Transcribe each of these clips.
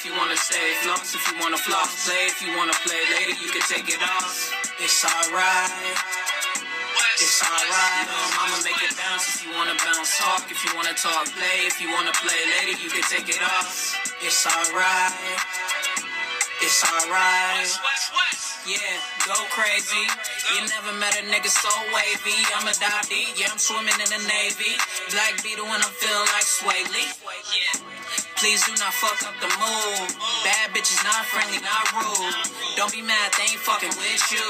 If you wanna stay, floss if you wanna floss, play if you wanna play. Later you can take it off. It's alright. It's alright. Mama make it bounce if you wanna bounce. Talk if you wanna talk. Play if you wanna play. Later you can take it off. It's alright. It's alright. Yeah, go crazy. You never met a nigga so wavy. I'm a dotty, yeah, I'm swimming in the Navy. Black Beetle when I'm feeling like Swae Lee. Please do not fuck up the mood. Bad bitches not friendly, not rude. Don't be mad they ain't fucking with you.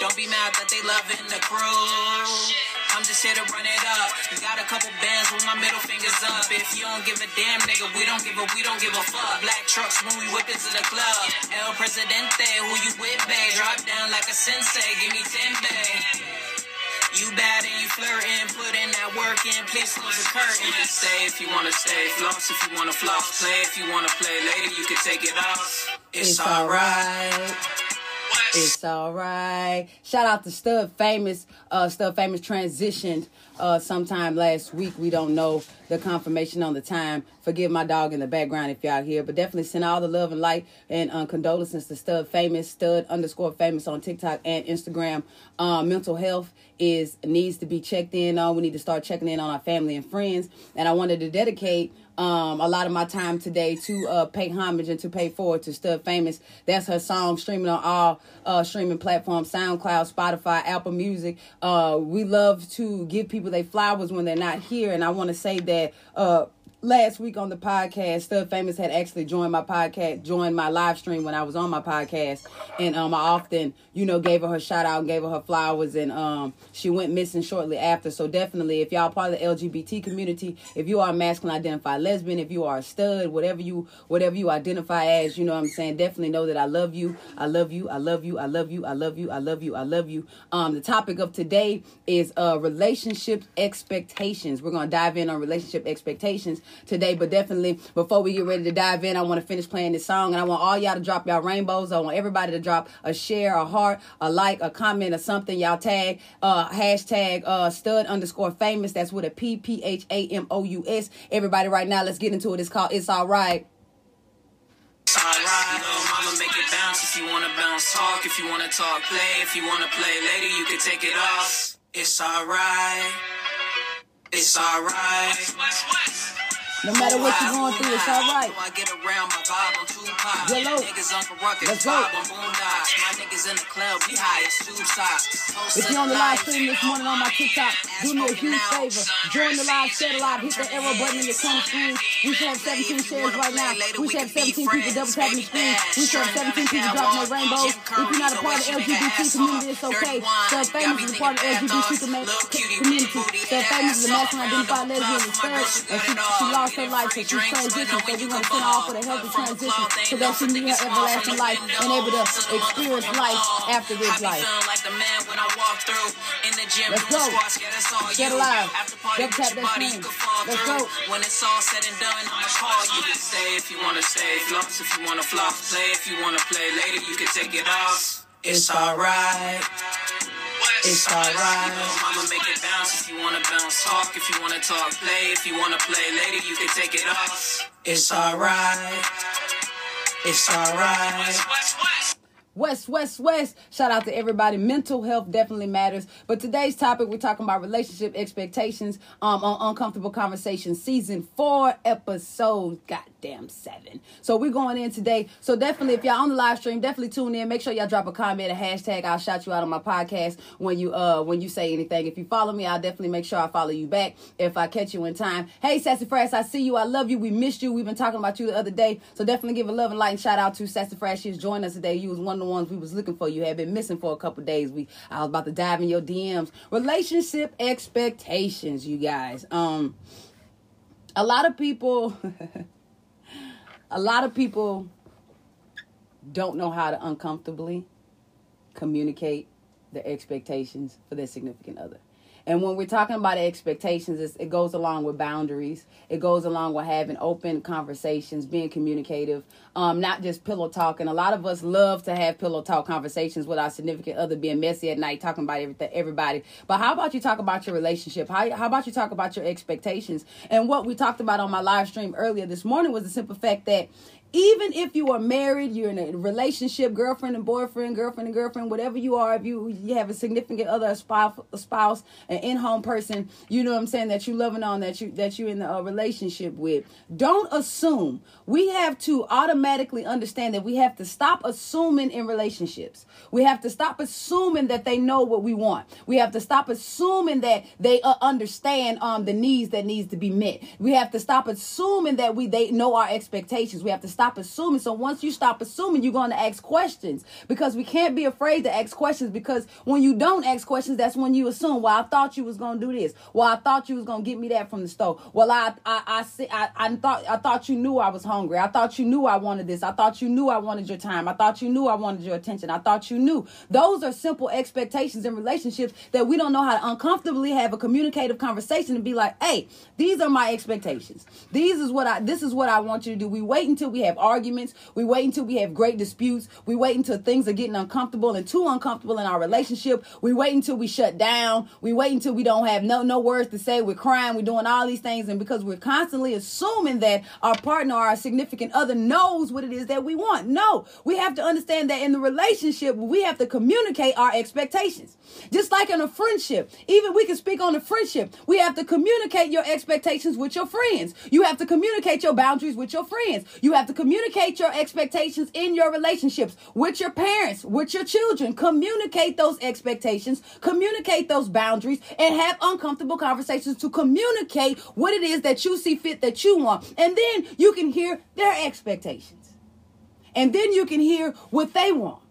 Don't be mad that they loving the crew. I'm just here to run it up. Got a couple bands with my middle fingers up. If you don't give a damn, nigga, we don't give a, we don't give a fuck. Black trucks when we whip into the club. El Presidente, who you with, babe? Drop down like a sensei, give me 10, babe. You bad and you flirting, put in that work in, please close the curtain. Stay if you wanna stay, floss if you wanna floss, play if you wanna play. Later you can take it off. It's, It's alright. It's all right. Shout out to Stud Famous. Uh, Stud Famous transitioned uh, sometime last week. We don't know the confirmation on the time. Forgive my dog in the background if y'all here, but definitely send all the love and light and uh, condolences to Stud Famous, Stud underscore Famous on TikTok and Instagram. Uh, mental health is needs to be checked in on. We need to start checking in on our family and friends. And I wanted to dedicate um, a lot of my time today to uh, pay homage and to pay forward to Stud Famous. That's her song streaming on all uh, streaming platforms SoundCloud, Spotify, Apple Music. Uh, we love to give people their flowers when they're not here. And I want to say that. Uh, last week on the podcast, Stud Famous had actually joined my podcast, joined my live stream when I was on my podcast, and um, I often, you know, gave her her shout out and gave her her flowers, and um, she went missing shortly after. So definitely, if y'all part of the LGBT community, if you are a masculine identified lesbian, if you are a stud, whatever you, whatever you identify as, you know, what I'm saying, definitely know that I love you, I love you, I love you, I love you, I love you, I love you, I love you. Um, the topic of today is uh relationship expectations. We're gonna dive in on relationship expectations today. But definitely, before we get ready to dive in, I want to finish playing this song, and I want all y'all to drop y'all rainbows. I want everybody to drop a share, a heart, a like, a comment, or something. Y'all tag uh hashtag uh stud underscore famous. That's with a P P H A M O U S. Everybody, right now, let's get into it. It's called It's All Right. It's alright. Little mama make it bounce if you wanna bounce. Talk if you wanna talk. Play if you wanna play. Later you can take it off. It's alright. It's alright. No matter what you're going through, it's all right. I get around my vibe Tupac. Yellow. Niggas on Ruckus, Let's go. vibe on Boondocks. My niggas in the club, we high as tube socks. If you're on the live stream this morning on my TikTok, do me a huge favor. Join the live, share the live, hit the arrow button in the corner screen. We should have 17 shares right now. We should have 17 people double tapping the screen. We should have 17 people dropping their rainbows. If you're not a part of the LGBT community, it's okay. Stud Famous is a part of the LGBT community. Stud Famous is a masculine identified lesbian and third, and she, she lost her life, so she's transitioning. So we're gonna send her off with a healthy transition so that she meet her everlasting life and able to experience life after this life. Like the man when I walk through in the gym, Let's go. squats, yeah, that's all Get alive. Double tap that screen. You can fall Let's go. When it's all said and done, I'ma call you. Stay if you wanna stay, floss if you wanna floss, play if you wanna play. Later you can take it off. It's alright. It's alright. Mama make it bounce if you wanna bounce. Talk if you wanna talk. Play if you wanna play. Later you can take it off. It's alright. It's alright. West, West, West. Shout out to everybody. Mental health definitely matters. But today's topic, we're talking about relationship expectations um, on Uncomfortable Conversation, season four, episode goddamn seven. So we're going in today. So definitely, if y'all on the live stream, definitely tune in. Make sure y'all drop a comment, a hashtag. I'll shout you out on my podcast when you uh when you say anything. If you follow me, I'll definitely make sure I follow you back if I catch you in time. Hey, Sassy Sassafras, I see you. I love you. We missed you. We've been talking about you the other day. So definitely give a love and light and shout out to Sassy Sassafras. She's joined us today. You was one of the ones we was looking for. You had been missing for a couple days. We I was about to dive in your DMs. Relationship expectations, you guys. Um a lot of people a lot of people don't know how to uncomfortably communicate their expectations for their significant other. And when we're talking about expectations, it goes along with boundaries. It goes along with having open conversations, being communicative, um, not just pillow talk. And a lot of us love to have pillow talk conversations with our significant other, being messy at night, talking about everything, everybody. But how about you talk about your relationship? How, how about you talk about your expectations? And what we talked about on my live stream earlier this morning was the simple fact that even if you are married, you're in a relationship, girlfriend and boyfriend, girlfriend and girlfriend, whatever you are, if you you have a significant other, a spouse, a spouse an in-home person, you know what I'm saying, that you loving on, that you that you're in a relationship with, don't assume. We have to automatically understand that we have to stop assuming in relationships. We have to stop assuming that they know what we want. We have to stop assuming that they uh, understand um the needs that needs to be met. We have to stop assuming that we they know our expectations. We have to stop assuming. So once you stop assuming, you're going to ask questions because we can't be afraid to ask questions because when you don't ask questions, that's when you assume, well, I thought you was going to do this. Well, I thought you was going to get me that from the store. Well, I, I, I, I, I thought, I thought you knew I was hungry. I thought you knew I wanted this. I thought you knew I wanted your time. I thought you knew I wanted your attention. I thought you knew. Those are simple expectations in relationships that we don't know how to uncomfortably have a communicative conversation and be like, hey, these are my expectations. These is what I, this is what I want you to do. We wait until we have arguments. We wait until we have great disputes. We wait until things are getting uncomfortable and too uncomfortable in our relationship. We wait until we shut down. We wait until we don't have no no words to say. We're crying. We're doing all these things, and because we're constantly assuming that our partner or our significant other knows what it is that we want. No, we have to understand that in the relationship, we have to communicate our expectations. Just like in a friendship, even we can speak on a friendship. We have to communicate your expectations with your friends. You have to communicate your boundaries with your friends. You have to communicate your expectations in your relationships with your parents, with your children. Communicate those expectations, communicate those boundaries, and have uncomfortable conversations to communicate what it is that you see fit that you want. And then you can hear their expectations. And then you can hear what they want.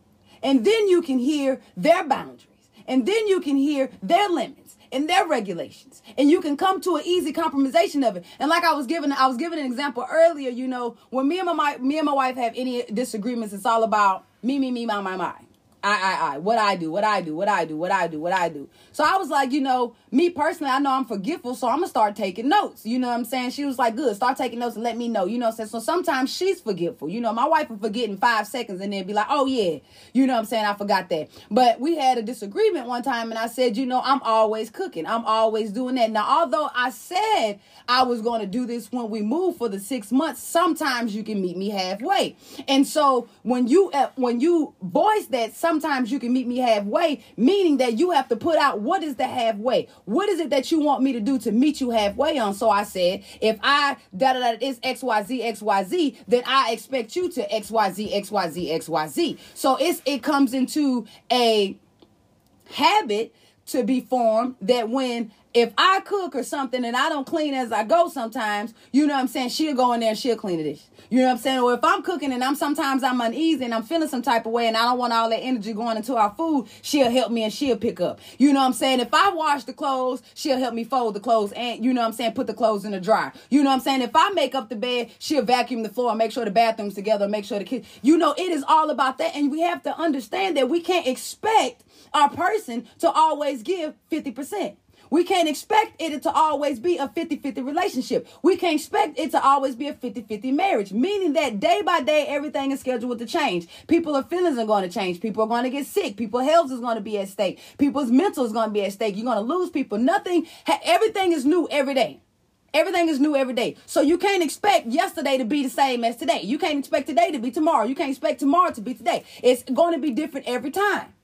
And then you can hear their boundaries. And then you can hear their limits and their regulations. And you can come to an easy compromisation of it. And like I was giving I was giving an example earlier, you know, when me and my me and my wife have any disagreements, it's all about me, me, me, my, my, my. I, I, I, what I do, what I do, what I do, what I do, what I do. So I was like, you know, me personally, I know I'm forgetful, so I'm gonna start taking notes. You know what I'm saying? She was like, good, start taking notes and let me know. You know what I'm saying? So sometimes she's forgetful. You know, my wife will forget in five seconds and then be like, oh yeah, you know what I'm saying? I forgot that. But we had a disagreement one time and I said, you know, I'm always cooking. I'm always doing that. Now, although I said I was gonna do this when we move for the six months, sometimes you can meet me halfway. And so when you uh, when you voice that, some sometimes you can meet me halfway, meaning that you have to put out what is the halfway? What is it that you want me to do to meet you halfway on? So I said, if I da da da is XYZ, XYZ, then I expect you to XYZ, XYZ, XYZ. So it's it comes into a habit to be formed that when if I cook or something and I don't clean as I go sometimes, you know what I'm saying? She'll go in there and she'll clean the dish. You know what I'm saying? Or if I'm cooking and I'm sometimes I'm uneasy and I'm feeling some type of way and I don't want all that energy going into our food, she'll help me and she'll pick up. You know what I'm saying? If I wash the clothes, she'll help me fold the clothes and you know what I'm saying, put the clothes in the dryer. You know what I'm saying? If I make up the bed, she'll vacuum the floor make sure the bathroom's together, make sure the kids you know, it is all about that. And we have to understand that we can't expect our person to always give 50%. We can't expect it to always be a 50 50 relationship. We can't expect it to always be a 50 50 marriage, meaning that day by day, everything is scheduled to change. People's feelings are going to change. People are going to get sick. People's health is going to be at stake. People's mental is going to be at stake. You're going to lose people. Nothing, everything is new every day. Everything is new every day. So you can't expect yesterday to be the same as today. You can't expect today to be tomorrow. You can't expect tomorrow to be today. It's going to be different every time.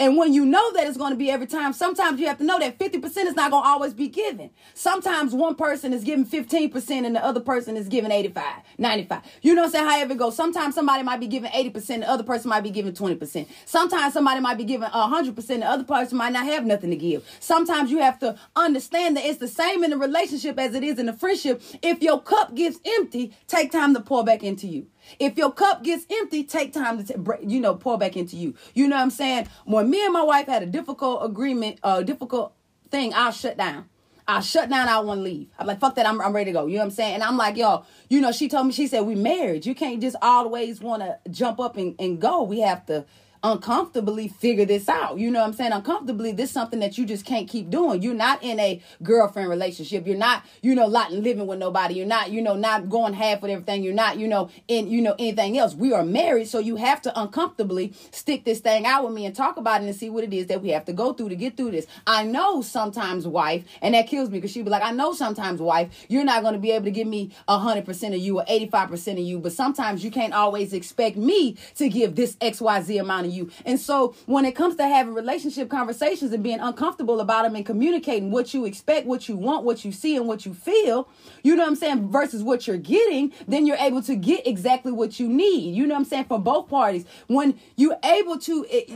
And when you know that it's going to be every time, sometimes you have to know that 50% is not going to always be given. Sometimes one person is giving 15% and the other person is giving 85, 95. You know what I'm saying? However it goes. Sometimes somebody might be giving 80%, the other person might be giving 20%. Sometimes somebody might be giving 100%, the other person might not have nothing to give. Sometimes you have to understand that it's the same in a relationship as it is in a friendship. If your cup gets empty, take time to pour back into you. If your cup gets empty, take time to, t- you know, pour back into you. You know what I'm saying? When me and my wife had a difficult agreement, a uh, difficult thing, I'll shut down. I shut down. I want to leave. I'm like, fuck that. I'm, I'm ready to go. You know what I'm saying? And I'm like, yo, you know, she told me, she said, we married. You can't just always want to jump up and, and go. We have to uncomfortably figure this out. You know what I'm saying? Uncomfortably, this is something that you just can't keep doing. You're not in a girlfriend relationship. You're not, you know, not living with nobody. You're not, you know, not going half with everything. You're not, you know, in, you know, anything else. We are married, so you have to uncomfortably stick this thing out with me and talk about it and see what it is that we have to go through to get through this. I know sometimes, wife, and that kills me because she'd be like, I know sometimes, wife, you're not going to be able to give me a hundred percent of you or 85% of you, but sometimes you can't always expect me to give this XYZ amount of you. And so when it comes to having relationship conversations and being uncomfortable about them and communicating what you expect, what you want, what you see, and what you feel, you know what I'm saying, versus what you're getting, then you're able to get exactly what you need. You know what I'm saying, for both parties. When you're able to. It,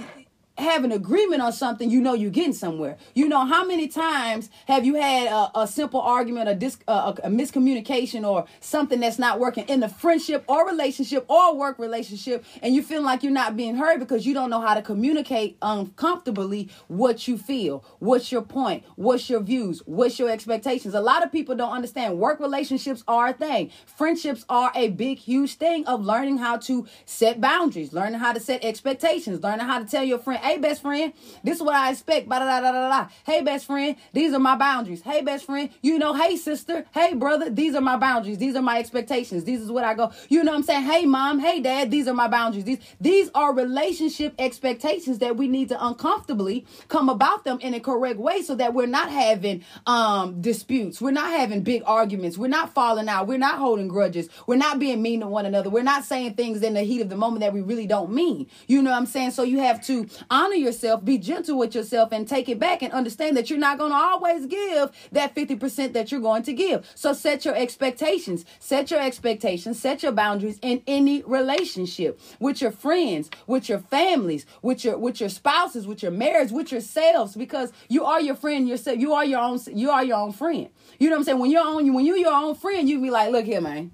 have an agreement on something, you know you're getting somewhere. You know how many times have you had a, a simple argument, a, dis, a, a miscommunication, or something that's not working in the friendship or relationship or work relationship, and you feel like you're not being heard because you don't know how to communicate uncomfortably what you feel, what's your point, what's your views, what's your expectations. A lot of people don't understand work relationships are a thing. Friendships are a big, huge thing of learning how to set boundaries, learning how to set expectations, learning how to tell your friend Hey, best friend, this is what I expect. Ba da da da da. Hey, best friend, these are my boundaries. Hey, best friend, you know, hey, sister, hey, brother, these are my boundaries. These are my expectations. This is what I go. You know what I'm saying? Hey, mom, hey, dad, these are my boundaries. These these are relationship expectations that we need to uncomfortably come about them in a correct way so that we're not having um disputes. We're not having big arguments. We're not falling out. We're not holding grudges. We're not being mean to one another. We're not saying things in the heat of the moment that we really don't mean. You know what I'm saying? So you have to honor yourself, be gentle with yourself, and take it back and understand that you're not going to always give that 50% that you're going to give. So set your expectations, set your expectations, set your boundaries in any relationship with your friends, with your families, with your with your spouses, with your marriage, with yourselves, because you are your friend yourself. You are your own. You are your own friend. You know what I'm saying? When you're on, you, when you're your own friend, you be like, look here, man.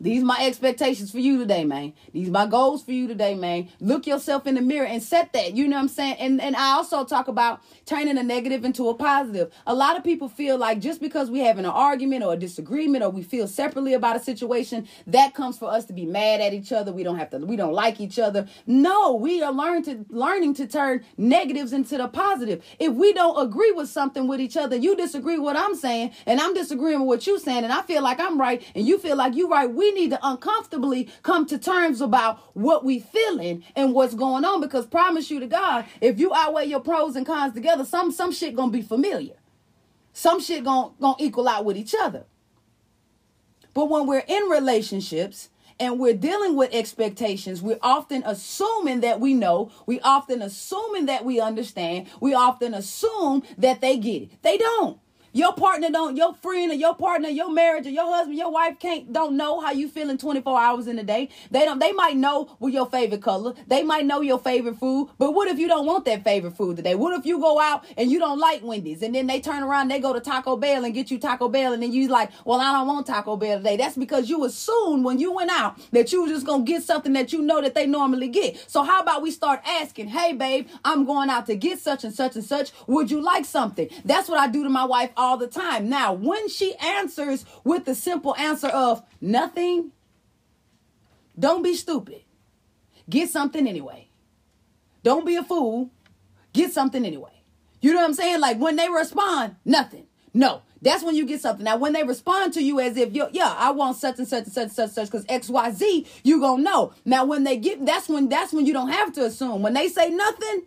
These my expectations for you today, man. These my goals for you today, man. Look yourself in the mirror and set that. You know what I'm saying? And and I also talk about turning a negative into a positive. A lot of people feel like just because we having an argument or a disagreement or we feel separately about a situation, that comes for us to be mad at each other. We don't have to we don't like each other. No, we are learning to learning to turn negatives into the positive. If we don't agree with something with each other, you disagree with what I'm saying, and I'm disagreeing with what you're saying, and I feel like I'm right, and you feel like you're right. We need to uncomfortably come to terms about what we feeling and what's going on because promise you to God, if you outweigh your pros and cons together, some some shit gonna be familiar. Some shit gonna, gonna equal out with each other. But when we're in relationships, and we're dealing with expectations, we're often assuming that we know, we often assuming that we understand, we often assume that they get it. They don't. Your partner don't, your friend or your partner, your marriage or your husband, your wife can't don't know how you feeling 24 hours in a day. They don't they might know what your favorite color. They might know your favorite food. But what if you don't want that favorite food today? What if you go out and you don't like Wendy's and then they turn around, they go to Taco Bell and get you Taco Bell and then you like, well, I don't want Taco Bell today. That's because you assumed when you went out that you were just gonna get something that you know that they normally get. So how about we start asking, hey babe, I'm going out to get such and such and such. Would you like something? That's what I do to my wife all the time. Now, when she answers with the simple answer of nothing, don't be stupid. Get something anyway. Don't be a fool. Get something anyway. You know what I'm saying? Like when they respond, nothing. No, that's when you get something. Now, when they respond to you as if you yeah, I want such and such and such and such such because X Y Z, you gonna know. Now, when they get that's when that's when you don't have to assume. When they say nothing,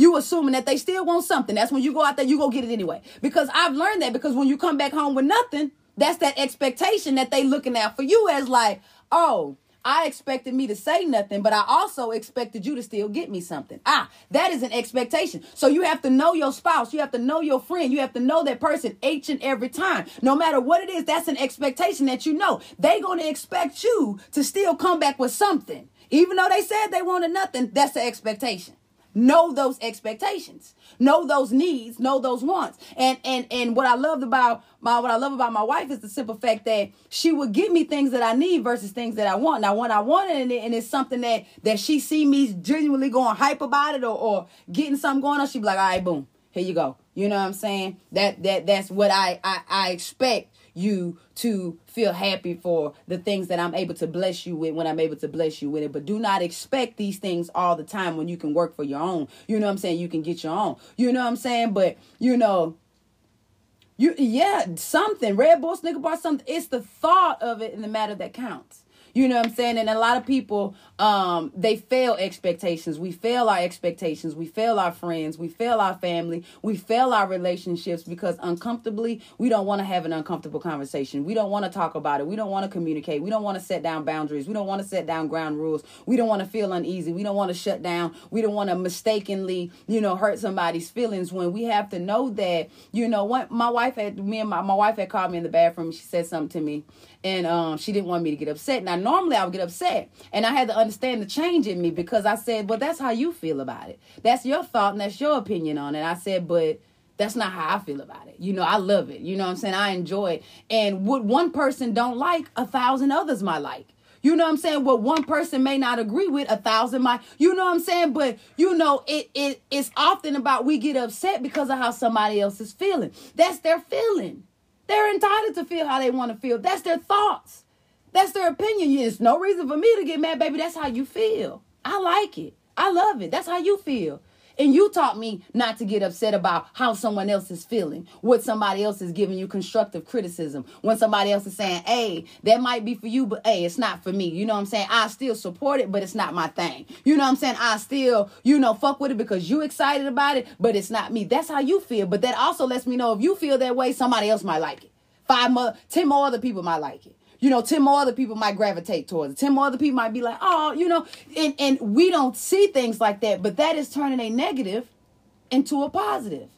you assuming that they still want something. That's when you go out there, you go get it anyway. Because I've learned that because when you come back home with nothing, that's that expectation that they looking at for you as like, oh, I expected me to say nothing, but I also expected you to still get me something. Ah, that is an expectation. So you have to know your spouse. You have to know your friend. You have to know that person each and every time. No matter what it is, that's an expectation that you know. They going to expect you to still come back with something. Even though they said they wanted nothing, that's the expectation know those expectations. Know those needs. Know those wants. And and and what i loved about my what i love about my wife is the simple fact that she would give me things that i need versus things that i want. Now when i wanted it and it's something that that she see me genuinely going hype about it or, or getting something going on she'd be like all right boom. Here you go. You know what i'm saying? That that that's what i i, I expect you to feel happy for the things that I'm able to bless you with when I'm able to bless you with it. But do not expect these things all the time when you can work for your own. You know what I'm saying? You can get your own. You know what I'm saying? But you know, you yeah, something. Red Bull, Snicker bar, something. It's the thought of it in the matter that counts. You know what I'm saying? And a lot of people, um, they fail expectations. We fail our expectations. We fail our friends. We fail our family. We fail our relationships because uncomfortably, we don't want to have an uncomfortable conversation. We don't want to talk about it. We don't want to communicate. We don't want to set down boundaries. We don't want to set down ground rules. We don't want to feel uneasy. We don't want to shut down. We don't want to mistakenly, you know, hurt somebody's feelings when we have to know that, you know, what my wife had, me and my, my wife had called me in the bathroom. She said something to me and um, she didn't want me to get upset. Now, normally I would get upset, and I had to understand the change in me because I said, "Well, that's how you feel about it. That's your thought, and that's your opinion on it." I said, "But." That's not how I feel about it. You know, I love it. You know what I'm saying? I enjoy it. And what one person don't like, a thousand others might like. You know what I'm saying? What one person may not agree with, a thousand might. You know what I'm saying? But you know, it it it's often about we get upset because of how somebody else is feeling. That's their feeling. They're entitled to feel how they want to feel. That's their thoughts. That's their opinion. It's no reason for me to get mad, baby. That's how you feel. I like it. I love it. That's how you feel. And you taught me not to get upset about how someone else is feeling, what somebody else is giving you constructive criticism. When somebody else is saying, hey, that might be for you, but hey, it's not for me. You know what I'm saying? I still support it, but it's not my thing. You know what I'm saying? I still, you know, fuck with it because you excited about it, but it's not me. That's how you feel. But that also lets me know if you feel that way, somebody else might like it. Five more, ten more other people might like it you know, 10 more other people might gravitate towards it. 10 more other people might be like, oh, you know, and, and we don't see things like that, but that is turning a negative into a positive.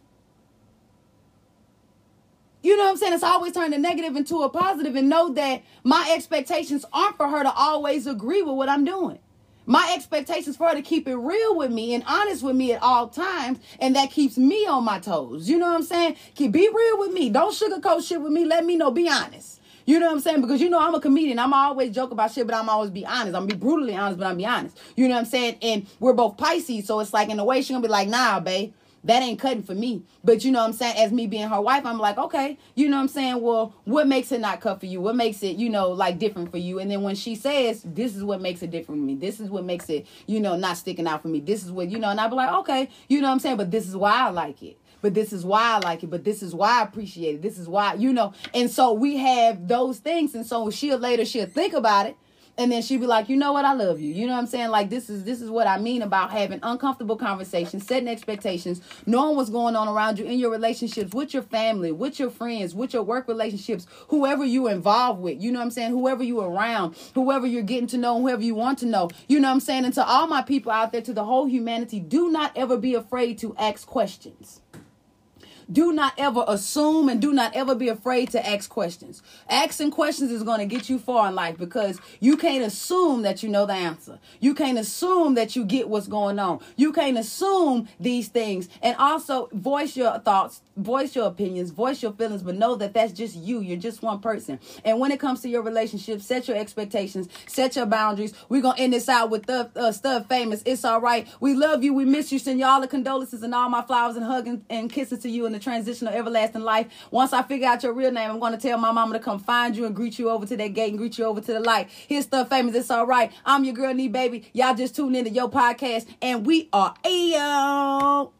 You know what I'm saying? It's always turning a negative into a positive and know that my expectations aren't for her to always agree with what I'm doing. My expectations for her to keep it real with me and honest with me at all times, and that keeps me on my toes. You know what I'm saying? Keep be real with me. Don't sugarcoat shit with me. Let me know. Be honest. You know what I'm saying? Because you know I'm a comedian. I'm always joke about shit, but I'm always be honest. I'm be brutally honest, but I'm be honest. You know what I'm saying? And we're both Pisces, so it's like in a way she gonna be like, nah, babe. That ain't cutting for me. But you know what I'm saying? As me being her wife, I'm like, okay, you know what I'm saying? Well, what makes it not cut for you? What makes it, you know, like different for you? And then when she says, this is what makes it different for me. This is what makes it, you know, not sticking out for me. This is what, you know, and I'll be like, okay, you know what I'm saying? But this is why I like it but this is why I like it, but this is why I appreciate it. This is why, you know. And so we have those things. And so she'll later she'll think about it. And then she'll be like, you know what, I love you. You know what I'm saying? Like this is this is what I mean about having uncomfortable conversations, setting expectations, knowing what's going on around you in your relationships, with your family, with your friends, with your work relationships, whoever you're involved with. You know what I'm saying? Whoever you're around, whoever you're getting to know, whoever you want to know. You know what I'm saying? And to all my people out there, to the whole humanity, do not ever be afraid to ask questions. Do not ever assume and do not ever be afraid to ask questions. Asking questions is going to get you far in life because you can't assume that you know the answer. You can't assume that you get what's going on. You can't assume these things. And also voice your thoughts, voice your opinions, voice your feelings, but know that that's just you. You're just one person. And when it comes to your relationship, set your expectations, set your boundaries. We're going to end this out with the uh, Stud Famous. It's all right. We love you. We miss you. Send you all the condolences and all my flowers and hugs and, and kisses to you in the transitional everlasting life. Once I figure out your real name, I'm going to tell my mama to come find you and greet you over to that gate and greet you over to the light. Here's Stud Famous. It's all right. I'm your girl, Nee Baby. Y'all just tuned into your podcast and we are AO.